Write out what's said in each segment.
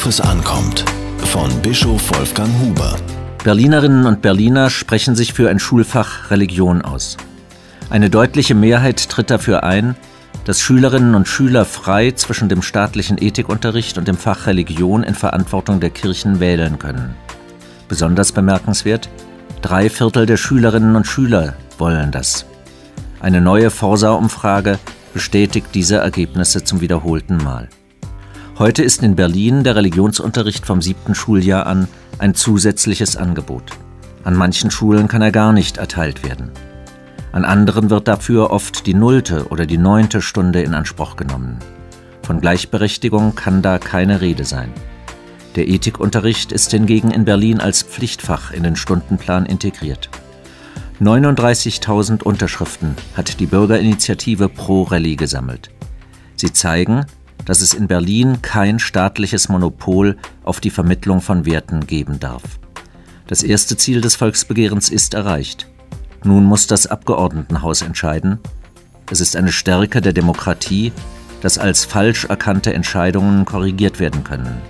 Worauf es ankommt. Von Bischof Wolfgang Huber. Berlinerinnen und Berliner sprechen sich für ein Schulfach Religion aus. Eine deutliche Mehrheit tritt dafür ein, dass Schülerinnen und Schüler frei zwischen dem staatlichen Ethikunterricht und dem Fach Religion in Verantwortung der Kirchen wählen können. Besonders bemerkenswert, drei Viertel der Schülerinnen und Schüler wollen das. Eine neue Forsa-Umfrage bestätigt diese Ergebnisse zum wiederholten Mal. Heute ist in Berlin der Religionsunterricht vom siebten Schuljahr an ein zusätzliches Angebot. An manchen Schulen kann er gar nicht erteilt werden. An anderen wird dafür oft die nullte oder die neunte Stunde in Anspruch genommen. Von Gleichberechtigung kann da keine Rede sein. Der Ethikunterricht ist hingegen in Berlin als Pflichtfach in den Stundenplan integriert. 39.000 Unterschriften hat die Bürgerinitiative Pro Rallye gesammelt. Sie zeigen, dass es in Berlin kein staatliches Monopol auf die Vermittlung von Werten geben darf. Das erste Ziel des Volksbegehrens ist erreicht. Nun muss das Abgeordnetenhaus entscheiden. Es ist eine Stärke der Demokratie, dass als falsch erkannte Entscheidungen korrigiert werden können.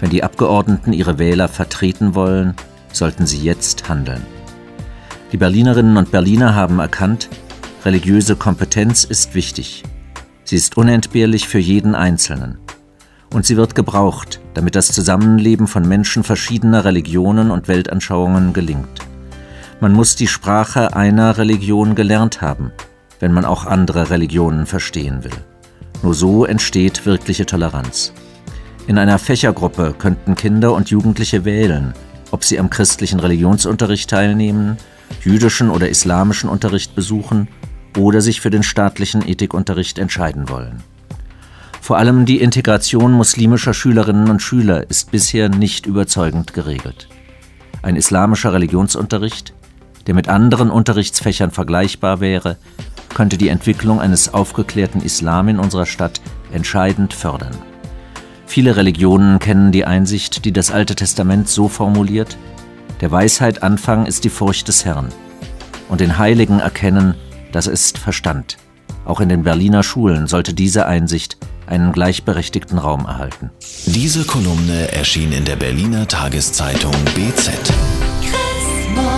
Wenn die Abgeordneten ihre Wähler vertreten wollen, sollten sie jetzt handeln. Die Berlinerinnen und Berliner haben erkannt, religiöse Kompetenz ist wichtig. Sie ist unentbehrlich für jeden Einzelnen. Und sie wird gebraucht, damit das Zusammenleben von Menschen verschiedener Religionen und Weltanschauungen gelingt. Man muss die Sprache einer Religion gelernt haben, wenn man auch andere Religionen verstehen will. Nur so entsteht wirkliche Toleranz. In einer Fächergruppe könnten Kinder und Jugendliche wählen, ob sie am christlichen Religionsunterricht teilnehmen, jüdischen oder islamischen Unterricht besuchen oder sich für den staatlichen Ethikunterricht entscheiden wollen. Vor allem die Integration muslimischer Schülerinnen und Schüler ist bisher nicht überzeugend geregelt. Ein islamischer Religionsunterricht, der mit anderen Unterrichtsfächern vergleichbar wäre, könnte die Entwicklung eines aufgeklärten Islam in unserer Stadt entscheidend fördern. Viele Religionen kennen die Einsicht, die das Alte Testament so formuliert, der Weisheit Anfang ist die Furcht des Herrn. Und den Heiligen erkennen, das ist Verstand. Auch in den Berliner Schulen sollte diese Einsicht einen gleichberechtigten Raum erhalten. Diese Kolumne erschien in der Berliner Tageszeitung BZ. Christmas.